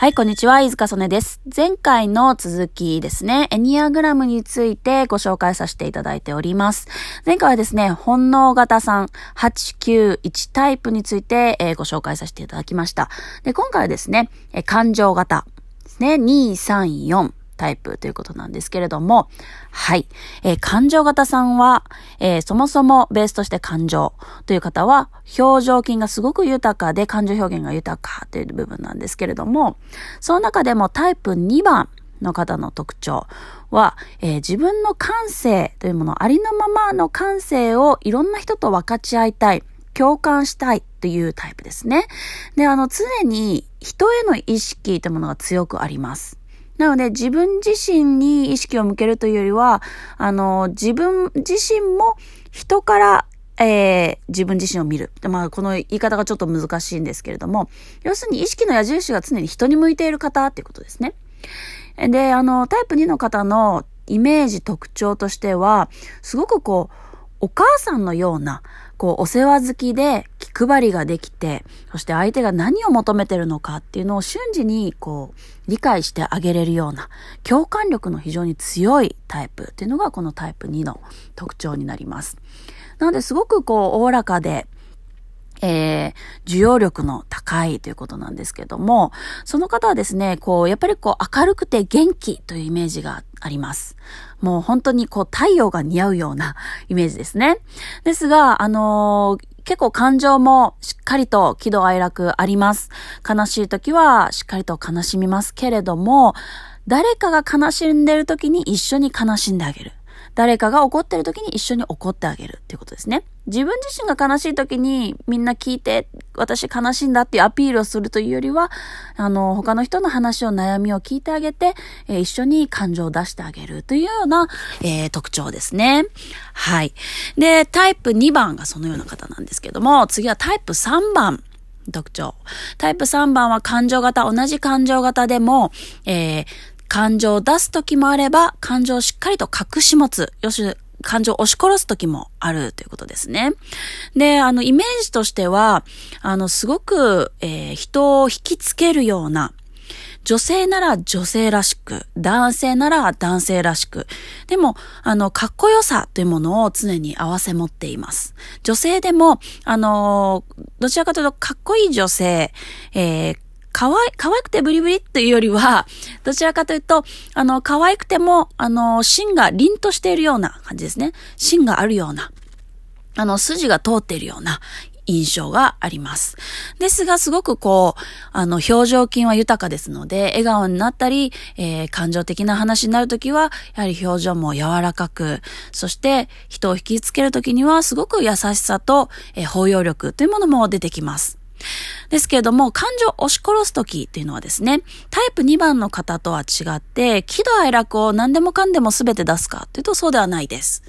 はい、こんにちは。飯塚曽根です。前回の続きですね、エニアグラムについてご紹介させていただいております。前回はですね、本能型さん891タイプについて、えー、ご紹介させていただきました。で、今回はですね、え感情型ですね、234。タイプということなんですけれども、はい。えー、感情型さんは、えー、そもそもベースとして感情という方は、表情筋がすごく豊かで感情表現が豊かという部分なんですけれども、その中でもタイプ2番の方の特徴は、えー、自分の感性というもの、ありのままの感性をいろんな人と分かち合いたい。共感したいというタイプですね。で、あの、常に人への意識というものが強くあります。なので自分自身に意識を向けるというよりは、あの、自分自身も人から、えー、自分自身を見る。まあ、この言い方がちょっと難しいんですけれども、要するに意識の矢印が常に人に向いている方っていうことですね。で、あの、タイプ2の方のイメージ特徴としては、すごくこう、お母さんのような、こう、お世話好きで配りができて、そして相手が何を求めてるのかっていうのを瞬時に、こう、理解してあげれるような、共感力の非常に強いタイプっていうのが、このタイプ2の特徴になります。なので、すごくこう、おおらかで、えー、需要力の高いということなんですけども、その方はですね、こう、やっぱりこう、明るくて元気というイメージがあります。もう本当にこう、太陽が似合うようなイメージですね。ですが、あのー結構感情もしっかりと喜怒哀楽あります。悲しい時はしっかりと悲しみますけれども、誰かが悲しんでる時に一緒に悲しんであげる。誰かが怒ってる時に一緒に怒ってあげるっていうことですね。自分自身が悲しい時にみんな聞いて、私悲しいんだっていうアピールをするというよりは、あの、他の人の話を悩みを聞いてあげて、えー、一緒に感情を出してあげるというような、えー、特徴ですね。はい。で、タイプ2番がそのような方なんですけども、次はタイプ3番。特徴。タイプ3番は感情型、同じ感情型でも、えー、感情を出す時もあれば、感情をしっかりと隠し持つ。よし、感情を押し殺す時もあるということですね。で、あの、イメージとしては、あの、すごく、えー、人を引きつけるような、女性なら女性らしく、男性なら男性らしく。でも、あの、かっこよさというものを常に合わせ持っています。女性でも、あの、どちらかというとかっこいい女性、えー可愛、可愛くてブリブリっていうよりは、どちらかというと、あの、可愛くても、あの、芯が凛としているような感じですね。芯があるような、あの、筋が通っているような印象があります。ですが、すごくこう、あの、表情筋は豊かですので、笑顔になったり、えー、感情的な話になるときは、やはり表情も柔らかく、そして人を引きつけるときには、すごく優しさと、えー、包容力というものも出てきます。ですけれども、感情を押し殺すときっていうのはですね、タイプ2番の方とは違って、喜怒哀楽を何でもかんでも全て出すかというとそうではないです。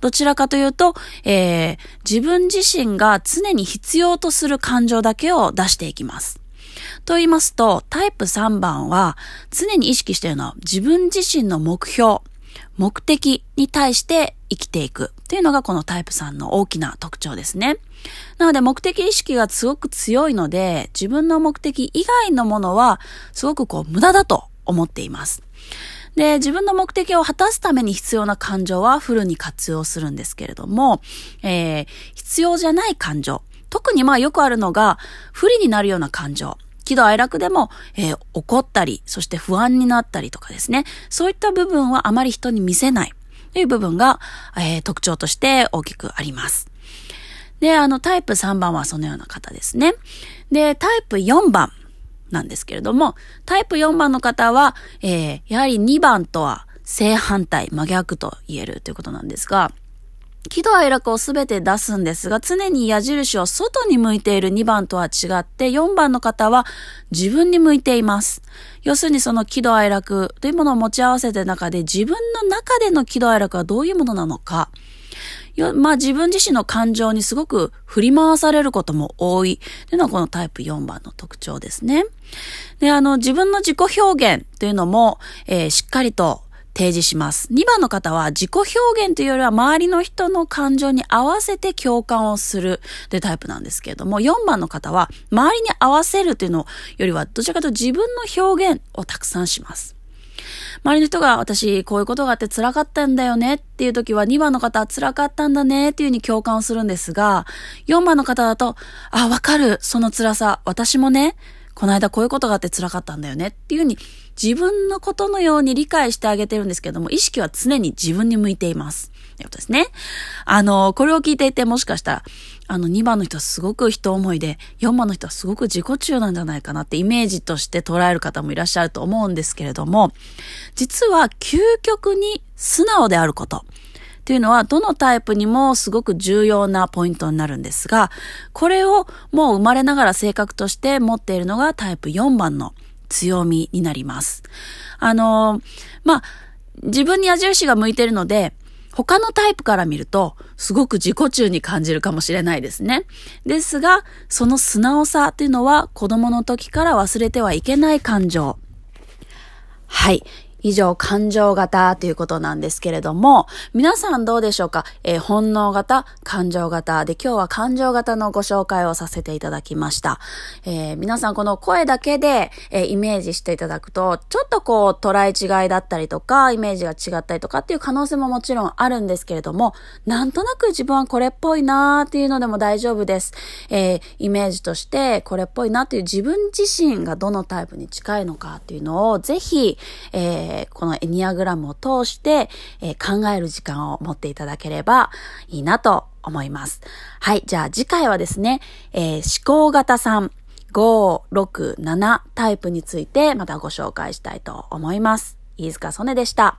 どちらかというと、えー、自分自身が常に必要とする感情だけを出していきます。と言いますと、タイプ3番は常に意識しているのは自分自身の目標、目的に対して生きていくっていうのがこのタイプ3の大きな特徴ですね。なので目的意識がすごく強いので自分の目的以外のものはすごくこう無駄だと思っています。で、自分の目的を果たすために必要な感情はフルに活用するんですけれども、えー、必要じゃない感情。特にまあよくあるのが不利になるような感情。喜怒哀楽でも、えー、怒ったり、そして不安になったりとかですね。そういった部分はあまり人に見せないという部分が、えー、特徴として大きくあります。で、あの、タイプ3番はそのような方ですね。で、タイプ4番なんですけれども、タイプ4番の方は、えー、やはり2番とは正反対、真逆と言えるということなんですが、喜怒哀楽をすべて出すんですが、常に矢印を外に向いている2番とは違って、4番の方は自分に向いています。要するにその喜怒哀楽というものを持ち合わせた中で、自分の中での喜怒哀楽はどういうものなのか、まあ自分自身の感情にすごく振り回されることも多いというのはこのタイプ4番の特徴ですね。で、あの自分の自己表現というのも、えー、しっかりと提示します。2番の方は自己表現というよりは周りの人の感情に合わせて共感をするというタイプなんですけれども、4番の方は周りに合わせるというのよりはどちらかというと自分の表現をたくさんします。周りの人が私こういうことがあって辛かったんだよねっていう時は2番の方は辛かったんだねっていうふうに共感をするんですが、4番の方だと、あ、わかる、その辛さ。私もね、この間こういうことがあって辛かったんだよねっていうふうに自分のことのように理解してあげてるんですけども、意識は常に自分に向いています。ということですね。あの、これを聞いていてもしかしたら、あの、2番の人はすごく人思いで、4番の人はすごく自己中なんじゃないかなってイメージとして捉える方もいらっしゃると思うんですけれども、実は究極に素直であること。っていうのは、どのタイプにもすごく重要なポイントになるんですが、これをもう生まれながら性格として持っているのがタイプ4番の強みになります。あの、まあ、自分に矢印が向いているので、他のタイプから見ると、すごく自己中に感じるかもしれないですね。ですが、その素直さっていうのは子供の時から忘れてはいけない感情。はい。以上、感情型ということなんですけれども、皆さんどうでしょうか、えー、本能型、感情型で今日は感情型のご紹介をさせていただきました。えー、皆さんこの声だけで、えー、イメージしていただくと、ちょっとこう捉え違いだったりとか、イメージが違ったりとかっていう可能性ももちろんあるんですけれども、なんとなく自分はこれっぽいなーっていうのでも大丈夫です。えー、イメージとしてこれっぽいなっていう自分自身がどのタイプに近いのかっていうのをぜひ、えーえー、このエニアグラムを通して、えー、考える時間を持っていただければいいなと思います。はい。じゃあ次回はですね、え、思考型さん5、6、7タイプについてまたご紹介したいと思います。飯塚曽根でした。